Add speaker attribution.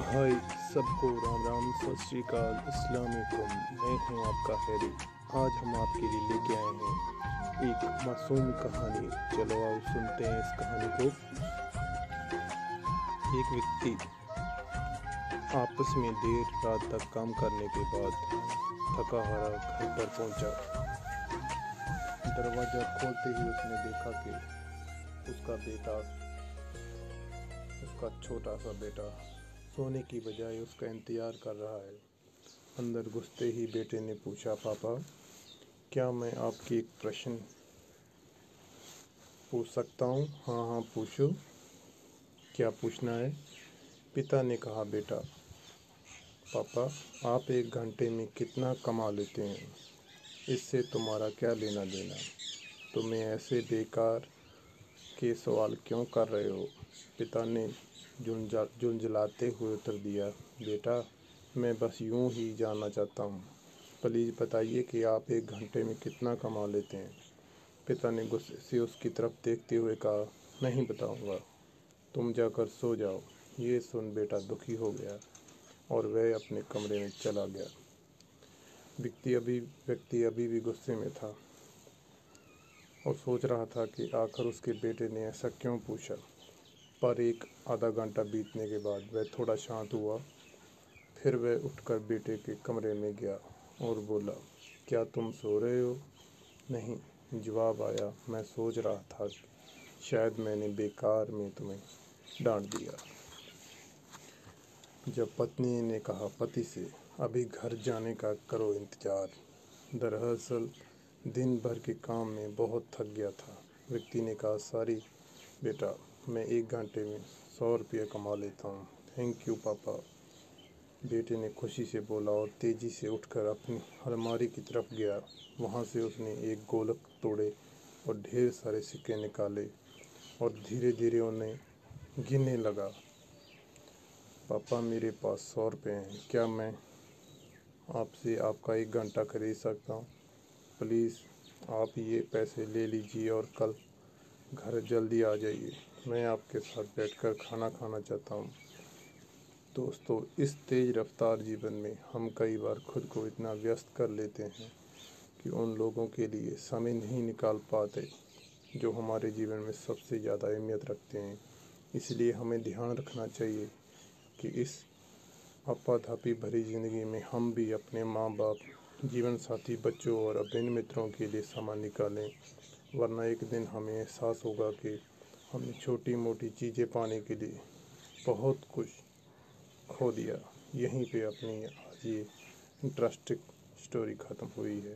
Speaker 1: हाय सबको राम राम, सत श्रीकाल अस्सलाम मैं हूँ आपका हैरी आज हम आपके लिए लेके आए हैं एक मासूम कहानी। चलो आओ सुनते हैं इस कहानी को। एक व्यक्ति आपस में देर रात तक काम करने के बाद थका हारा घर पर पहुँचा। दरवाज़ा खोलते ही उसने देखा कि उसका बेटा, उसका छोटा सा बेटा सोने की बजाय उसका इंतज़ार कर रहा है। अंदर घुसते ही बेटे ने पूछा, पापा, क्या मैं आपकी एक प्रश्न पूछ सकता हूँ? हाँ हाँ पूछो। क्या पूछना है? पिता ने कहा, बेटा, पापा, आप एक घंटे में कितना कमा लेते हैं? इससे तुम्हारा क्या लेना देना तुम्हें ऐसे बेकार के सवाल क्यों कर रहे हो? पिता ने झुंझलाते हुए उत्तर दिया। बेटा, मैं बस यूँ ही जानना चाहता हूँ। प्लीज़ बताइए कि आप एक घंटे में कितना कमा लेते हैं? पिता ने गुस्से से उसकी तरफ़ देखते हुए कहा, नहीं बताऊँगा। तुम जाकर सो जाओ। ये सुन बेटा दुखी हो गया और वह अपने कमरे में चला गया। व्यक्ति अभी व्यक्ति अभी भी गुस्से में था। और सोच रहा था कि आखिर उसके बेटे ने ऐसा क्यों पूछा। पर एक आधा घंटा बीतने के बाद वह थोड़ा शांत हुआ। फिर वह उठकर बेटे के कमरे में गया और बोला, क्या तुम सो रहे हो? नहीं, जवाब आया, मैं सोच रहा था शायद मैंने बेकार में तुम्हें डांट दिया। जब पत्नी ने कहा, पति से, अभी घर जाने का करो इंतज़ार। दरअसल दिन भर के काम में बहुत थक गया था। व्यक्ति ने कहा, सारी बेटा मैं एक घंटे में सौ रुपये कमा लेता हूँ। थैंक यू पापा। बेटे ने खुशी से बोला और तेज़ी से उठकर अपनी अलमारी की तरफ़ गया। वहाँ से उसने एक गोलक तोड़े और ढेर सारे सिक्के निकाले और धीरे धीरे उन्हें गिनने लगा। पापा, मेरे पास सौ रुपये हैं। क्या मैं आपसे आपका एक घंटा खरीद सकता हूँ? प्लीज़ आप ये पैसे ले लीजिए और कल घर जल्दी आ जाइए। मैं आपके साथ बैठकर खाना खाना चाहता हूँ। दोस्तों, इस तेज़ रफ्तार जीवन में हम कई बार खुद को इतना व्यस्त कर लेते हैं कि उन लोगों के लिए समय नहीं निकाल पाते जो हमारे जीवन में सबसे ज़्यादा अहमियत रखते हैं। इसलिए हमें ध्यान रखना चाहिए कि इस अपाधापी भरी ज़िंदगी में हम भी अपने माँ बाप जीवन साथी बच्चों और अभिन्न मित्रों के लिए समय निकालें, वरना एक दिन हमें एहसास होगा कि हमने छोटी मोटी चीज़ें पाने के लिए बहुत कुछ खो दिया। यहीं पे अपनी आज ये इंटरेस्टिंग स्टोरी ख़त्म हुई है।